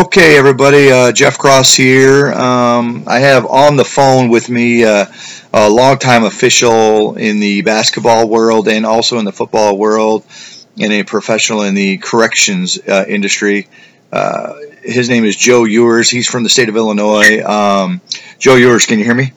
Okay, everybody, uh, Jeff Cross here. Um, I have on the phone with me uh, a longtime official in the basketball world and also in the football world, and a professional in the corrections uh, industry. Uh, his name is Joe Ewers. He's from the state of Illinois. Um, Joe Ewers, can you hear me?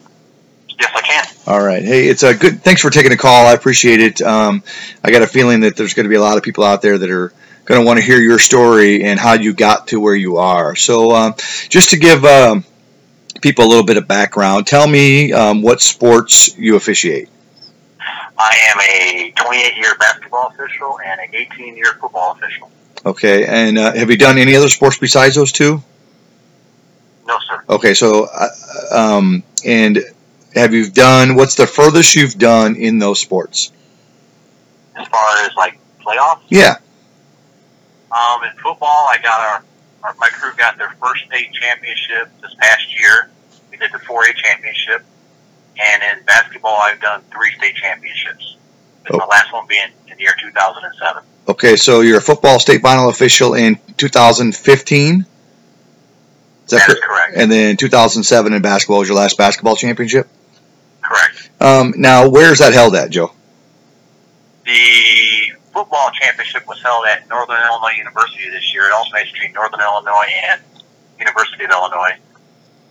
Yes, I can. All right. Hey, it's a good. Thanks for taking the call. I appreciate it. Um, I got a feeling that there's going to be a lot of people out there that are going to want to hear your story and how you got to where you are. So, um, just to give um, people a little bit of background, tell me um, what sports you officiate. I am a 28 year basketball official and an 18 year football official. Okay, and uh, have you done any other sports besides those two? No, sir. Okay, so uh, um, and have you done what's the furthest you've done in those sports? As far as like playoffs? Yeah. Um, in football, I got our, our my crew got their first state championship this past year. We did the 4A championship, and in basketball, I've done three state championships. Oh. my last one being in the year 2007. Okay, so you're a football state final official in 2015. Is That cor- correct. And then 2007 in basketball was your last basketball championship. Correct. Um, now, where's that held at, Joe? The football championship was held at Northern Illinois University this year. It alternates between Northern Illinois and University of Illinois.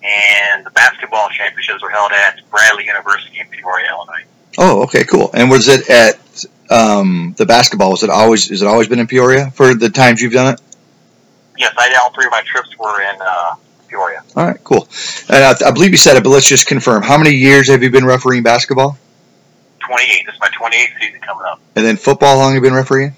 And the basketball championships were held at Bradley University in Peoria, Illinois. Oh, okay, cool. And was it at um, the basketball? Was it always? Has it always been in Peoria for the times you've done it? Yes, I all three of my trips were in uh, Peoria. All right, cool. And I, I believe you said it, but let's just confirm. How many years have you been refereeing basketball? 28. This is my 28th season coming up. And then football, how long have you been refereeing?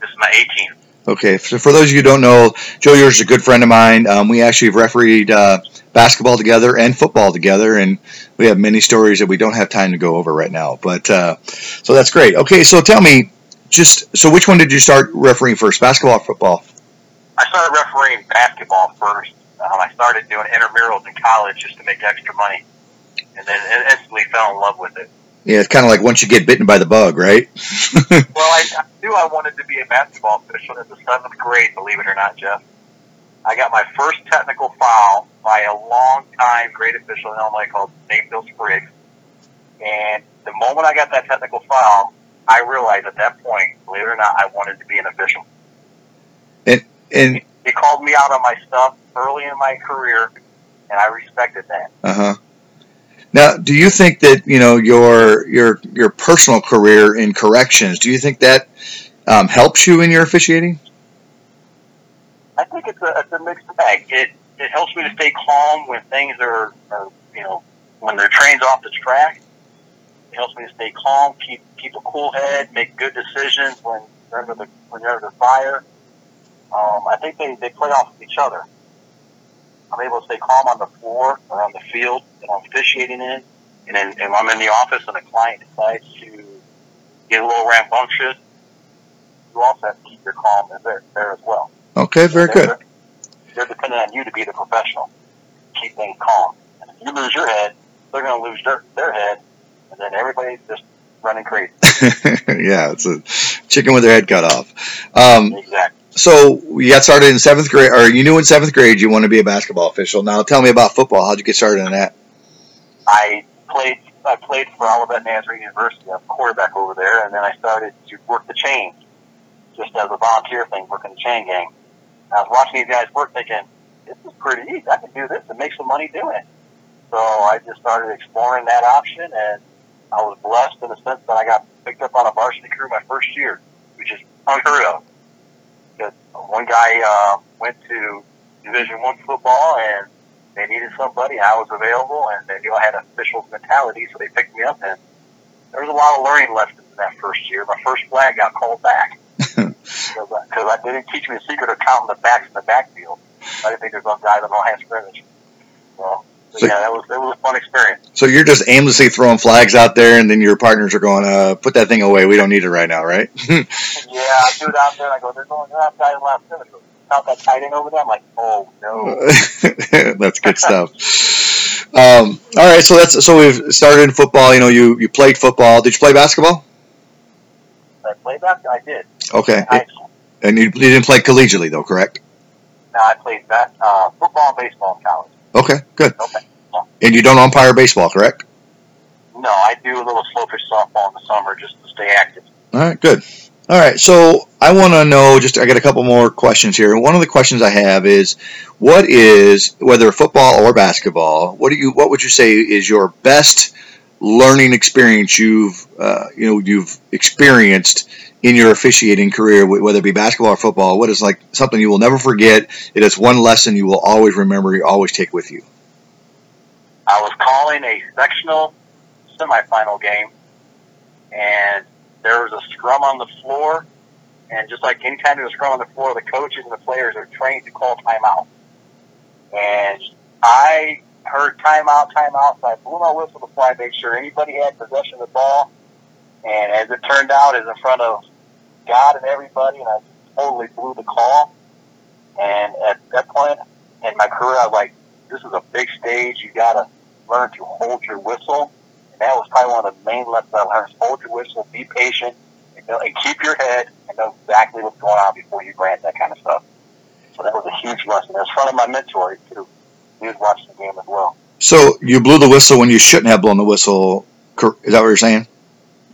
This is my 18th. Okay, so for those of you who don't know, Joe Ewers is a good friend of mine. Um, we actually have refereed uh, basketball together and football together, and we have many stories that we don't have time to go over right now. But uh, so that's great. Okay, so tell me, just so which one did you start refereing first, basketball or football? I started refereeing basketball first. Um, I started doing intramurals in college just to make extra money. And then instantly fell in love with it. Yeah, it's kind of like once you get bitten by the bug, right? Well, I, I knew I wanted to be a basketball official in the seventh grade, believe it or not, Jeff. I got my first technical foul by a long-time grade official in Illinois called Dave Bill Spriggs. And the moment I got that technical foul, I realized at that point, believe it or not, I wanted to be an official. and He called me out on my stuff early in my career, and I respected that. uh huh. Now, do you think that you know your your your personal career in corrections? Do you think that um, helps you in your officiating? I think it's a, it's a mixed bag. It it helps me to stay calm when things are, are you know when the train's off the track. It helps me to stay calm, keep keep a cool head, make good decisions when you're under the when you're under fire. Um, I think they, they play off of each other. I'm able to stay calm on the floor or on the field that I'm officiating in, and then and I'm in the office and the client decides to get a little rambunctious. You also have to keep your calm there, there as well. Okay, very good. They're, they're dependent on you to be the professional. Keep things calm. And if you lose your head, they're going to lose their, their head, and then everybody's just running crazy. yeah, it's a chicken with their head cut off. Um, Exactly. So you got started in seventh grade, or you knew in seventh grade you want to be a basketball official. Now tell me about football. How'd you get started in that? I played. I played for Olivet Nazarene University. I'm quarterback over there, and then I started to work the chain, just as a volunteer thing, working the chain gang. I was watching these guys work, thinking, "This is pretty easy. I can do this and make some money doing it." So I just started exploring that option, and I was blessed in the sense that I got picked up on a varsity crew my first year, which is unheard of. Because one guy uh, went to Division One football, and they needed somebody. I was available, and they knew I had an official mentality, so they picked me up. And there was a lot of learning lessons in that first year. My first flag got called back because I, I didn't teach me the secret of counting the backs in the backfield. I didn't think there's one guy that know hand scrimmage. So, so yeah, that was it was a fun experience. So you're just aimlessly throwing flags out there, and then your partners are going, uh, "Put that thing away. We don't need it right now, right?" Yeah, I do it out there, and I go, "There's only enough guys left scrimmage." Count that tight end over there. I'm like, "Oh no." that's good stuff. Um, all right, so that's so we've started in football. You know, you you played football. Did you play basketball? I played basketball. I did. Okay, I, and you, you didn't play collegiately though, correct? No, I played that, uh, football and baseball in college. Okay, good. Okay. And you don't umpire baseball, correct? No, I do a little slow pitch softball in the summer just to stay active. All right, good. All right, so I want to know. Just I got a couple more questions here. One of the questions I have is, what is whether football or basketball? What do you? What would you say is your best learning experience you've uh, you know you've experienced in your officiating career, whether it be basketball or football? What is like something you will never forget? It is one lesson you will always remember. You always take with you. I was calling a sectional semifinal game, and there was a scrum on the floor. And just like any time there's a scrum on the floor, the coaches and the players are trained to call timeout. And I heard timeout, timeout, so I blew my whistle before I made sure anybody had possession of the ball. And as it turned out, is in front of God and everybody, and I totally blew the call. And at that point in my career, I was like, this is a big stage. You got to learn to hold your whistle. And that was probably one of the main lessons I learned. Hold your whistle, be patient, and, know, and keep your head and know exactly what's going on before you grant that kind of stuff. So that was a huge lesson. It was front of my mentor, too. He was watching the game as well. So you blew the whistle when you shouldn't have blown the whistle. Is that what you're saying?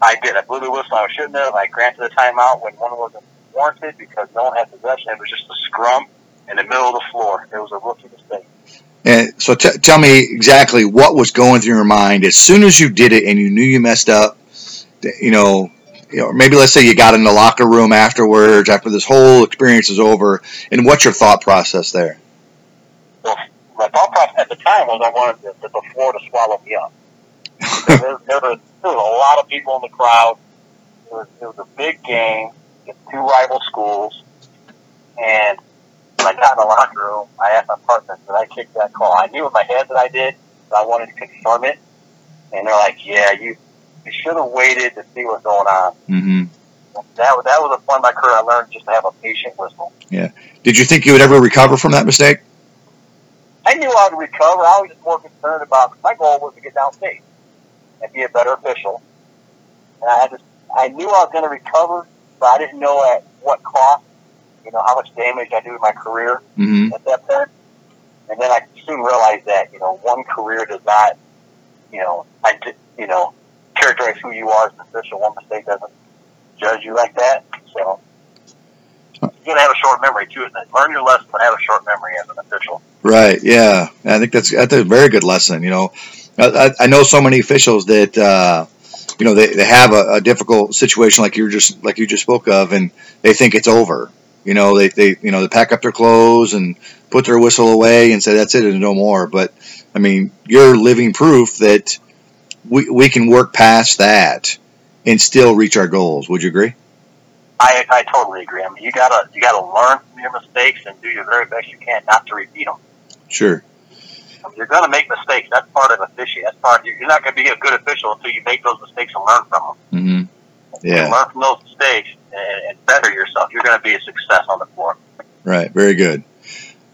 I did. I blew the whistle. I shouldn't have. I granted a timeout when one wasn't warranted because no one had possession. It was just a scrum in the middle of the floor. It was a rookie mistake. And so t- tell me exactly what was going through your mind as soon as you did it and you knew you messed up. You know, you know, maybe let's say you got in the locker room afterwards after this whole experience is over, and what's your thought process there? Well, my thought process at the time was I wanted the, the floor to swallow me up. there, there, was, there was a lot of people in the crowd. It was, it was a big game. Two rival schools, and when I got in the locker room, I asked my partner, did I kick that call? I knew in my head that I did, but I wanted to confirm it. And they're like, yeah, you, you should have waited to see what's going on. Mm-hmm. That, that was a in my career I learned just to have a patient whistle. Yeah. Did you think you would ever recover from that mistake? I knew I would recover. I was just more concerned about my goal was to get downstate and be a better official. And I had to, I knew I was going to recover, but I didn't know at what cost you know, how much damage I do in my career mm-hmm. at that point. And then I soon realized that, you know, one career does not, you know, I you know, characterize who you are as an official. One mistake doesn't judge you like that. So you gotta have a short memory too. Didn't learn your lesson, but have a short memory as an official. Right. Yeah. I think that's that's a very good lesson. You know, I, I know so many officials that. Uh, you know they, they have a, a difficult situation like you just like you just spoke of and they think it's over you know, they, they you know they pack up their clothes and put their whistle away and say that's it and no more. But I mean, you're living proof that we we can work past that and still reach our goals. Would you agree? I, I totally agree. I mean, you gotta you gotta learn from your mistakes and do your very best you can not to repeat them. Sure. You're gonna make mistakes. That's part of officiating. That's part. Of, you're not gonna be a good official until you make those mistakes and learn from them. Mm-hmm. Yeah. learn from those mistakes and, and better yourself, you're going to be a success on the floor. Right. Very good.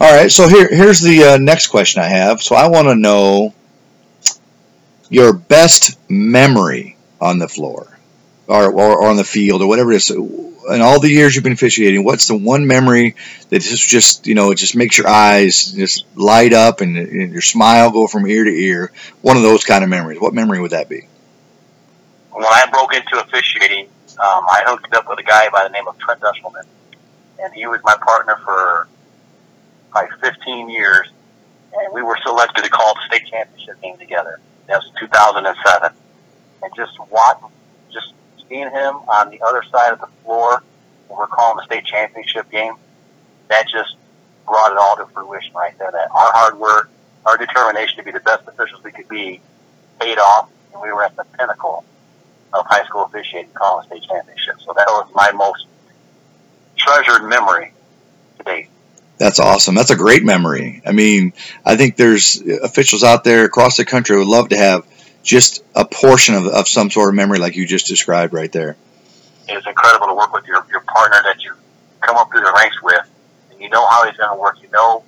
All right. So here, here's the uh, next question I have. So I want to know your best memory on the floor, or, or, or on the field, or whatever it is. In all the years you've been officiating, what's the one memory that just, just you know, it just makes your eyes just light up and, and your smile go from ear to ear? One of those kind of memories. What memory would that be? When I broke into officiating, um, I hooked up with a guy by the name of Trent Eshelman, and he was my partner for like 15 years, and we were selected to call the state championship game together. That was 2007, and just watching, seeing him on the other side of the floor when we're calling the state championship game, that just brought it all to fruition right there. That our hard work, our determination to be the best officials we could be, paid off, and we were at the pinnacle of high school officiating college state championship. So that was my most treasured memory to date. That's awesome. That's a great memory. I mean, I think there's officials out there across the country who would love to have just a portion of, of some sort of memory like you just described right there. It's incredible to work with your, your partner that you come up through the ranks with, and you know how he's going to work. You know,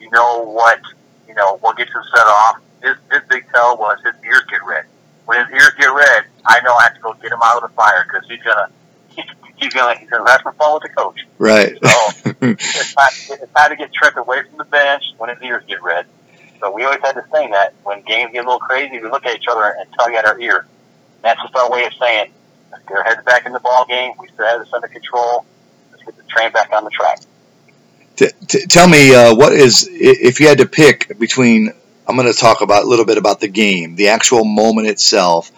you know what, you know, what gets him set off. His, his big tell was his ears get red when his ears get red, I know I have to go get him out of the fire because he's gonna he's gonna he's gonna rest and follow the coach. Right. So it's time, it's time to get Trent away from the bench when his ears get red. So we always had to say that when games get a little crazy, we look at each other and tug at our ear. That's just our way of saying, let's get our heads back in the ball game. We still have this under control. Let's get the train back on the track. T- t- tell me uh, what is if you had to pick between. I'm going to talk about a little bit about the game, the actual moment itself.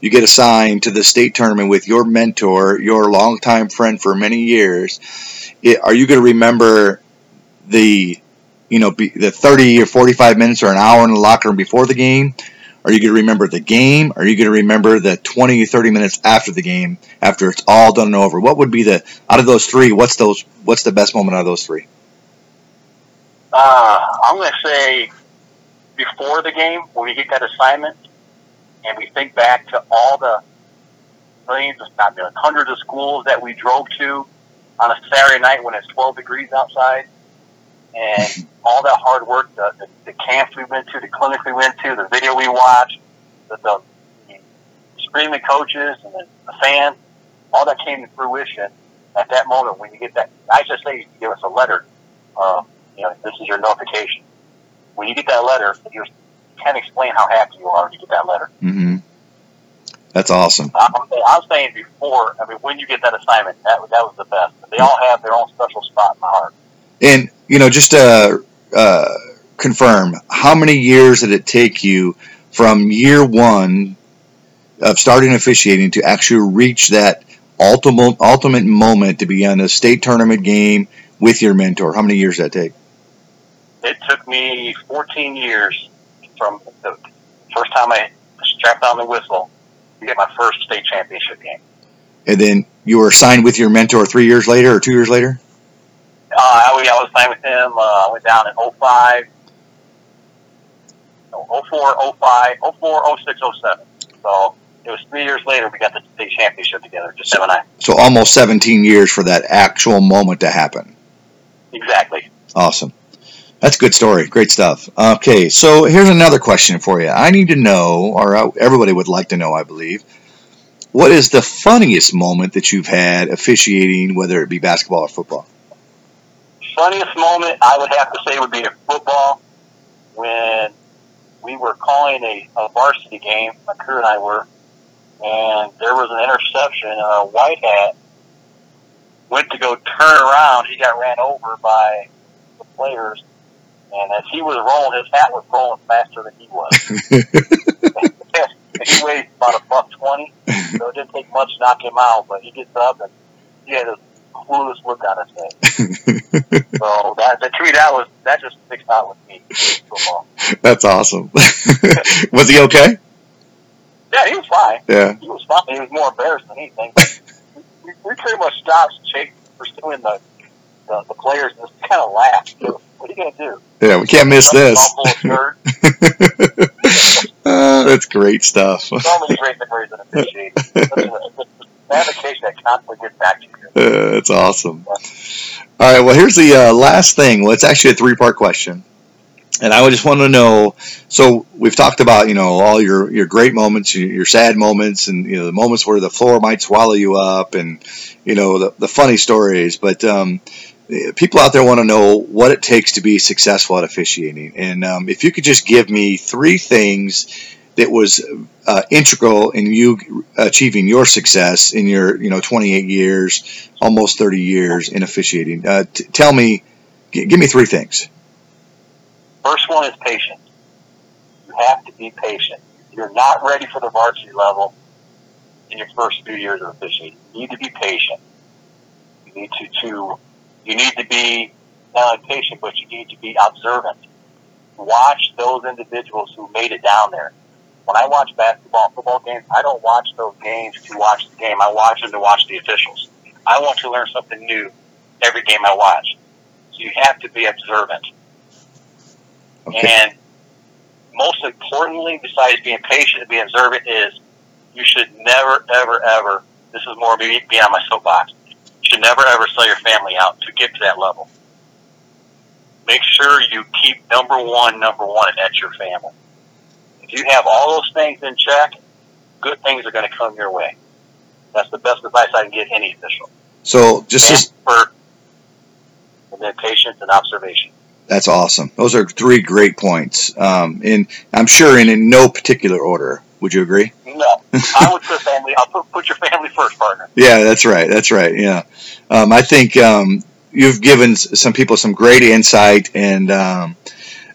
You get assigned to the state tournament with your mentor, your longtime friend for many years. It, are you going to remember the, you know, be, the 30 or 45 minutes or an hour in the locker room before the game? Are you going to remember the game? Are you going to remember the 20 or 30 minutes after the game, after it's all done and over? What would be the out of those three? What's those? What's the best moment out of those three? Uh, I'm going to say before the game when we get that assignment and we think back to all the millions, if not millions, hundreds of schools that we drove to on a Saturday night when it's 12 degrees outside and all that hard work, the, the, the camps we went to, the clinics we went to, the video we watched, the, the, the screaming coaches and the, the fans, all that came to fruition at that moment when you get that. I just say you give us a letter. Uh, you know, this is your notification. When you get that letter, you can't explain how happy you are when you get that letter. Mm-hmm. That's awesome. I'm, I'm saying before, I mean, when you get that assignment, that, that was the best. They all have their own special spot in my heart. And you know, just to uh, confirm, how many years did it take you from year one of starting officiating to actually reach that ultimate ultimate moment to be on a state tournament game with your mentor? How many years did that take? It took me 14 years from the first time I strapped on the whistle to get my first state championship game. And then you were signed with your mentor three years later or two years later? Uh, I, was- I was signed with him. Uh, I went down in 05, no, 04, 05, 04, 06, 07. So it was three years later we got the state championship together, just him and I. So almost 17 years for that actual moment to happen. Exactly. Awesome. That's a good story. Great stuff. Okay, so here's another question for you. I need to know, or everybody would like to know, I believe, what is the funniest moment that you've had officiating, whether it be basketball or football? Funniest moment I would have to say would be in football when we were calling a, a varsity game, my crew and I were, and there was an interception and a white hat went to go turn around. He got ran over by the players, and as he was rolling, his hat was rolling faster than he was. He weighs about a buck twenty, so it didn't take much to knock him out. But he gets up and he had a clueless look on his face. So that, that to me, that was that just sticks out with me. Football. That's awesome. was he okay? Yeah, he was fine. Yeah. He was fine. He was more embarrassed than anything. We, we pretty much stopped chasing, pursuing the, the the players and just kind of laughed. Know, What are you gonna do? Yeah, we can't miss this. All full of dirt. Uh, that's great stuff. So many great memories in Uh, that's awesome. All right, well, here's the uh, last thing. Well, it's actually a three part question. And I would just want to know. So we've talked about you know all your your great moments, your, your sad moments, and you know the moments where the floor might swallow you up, and you know the, the funny stories. But um, people out there want to know what it takes to be successful at officiating. And um, if you could just give me three things that was uh, integral in you achieving your success in your you know 28 years, almost 30 years in officiating. Uh, t- tell me, g- give me three things. First one is patience. You have to be patient. You're not ready for the varsity level in your first few years of officiating. You need to be patient. You need to, to you need to be not only patient, but you need to be observant. Watch those individuals who made it down there. When I watch basketball football games, I don't watch those games to watch the game. I watch them to watch the officials. I want to learn something new every game I watch. So you have to be observant. Okay. And most importantly, besides being patient and being observant, is you should never, ever, ever. This is more me being on my soapbox. You should never, ever sell your family out to get to that level. Make sure you keep number one, number one, and that's your family. If you have all those things in check, good things are going to come your way. That's the best advice I can give any official. So just as, first, and then patience and observation. that's awesome. Those are three great points. Um, and I'm sure in, in no particular order. Would you agree? No, I would put family. I'll put, put your family first, partner. Yeah, that's right. That's right. Yeah. Um, I think um, you've given some people some great insight. And um,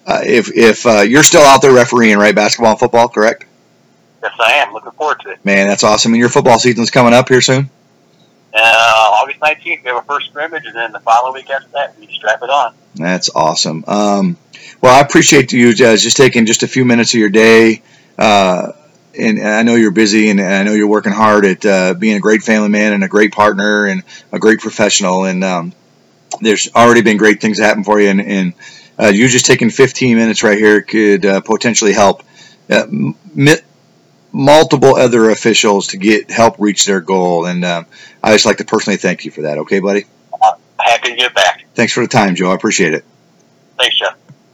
uh, if, if uh, you're still out there refereeing, right, basketball and football, correct? Yes, I am. Looking forward to it. Man, that's awesome. And your football season's coming up here soon? Uh, August 19th, we have our first scrimmage, and then the following week after that, we strap it on. That's awesome. Um, well, I appreciate you uh, just taking just a few minutes of your day. Uh, and, I know you're busy, and, and I know you're working hard at uh, being a great family man and a great partner and a great professional. And um, there's already been great things happen for you. And, and uh, you just taking 15 minutes right here could uh, potentially help uh, m- multiple other officials to get help reach their goal. And um, I just like to personally thank you for that. Okay, buddy. Happy to get back. Thanks for the time, Joe. I appreciate it. Thanks, Jeff.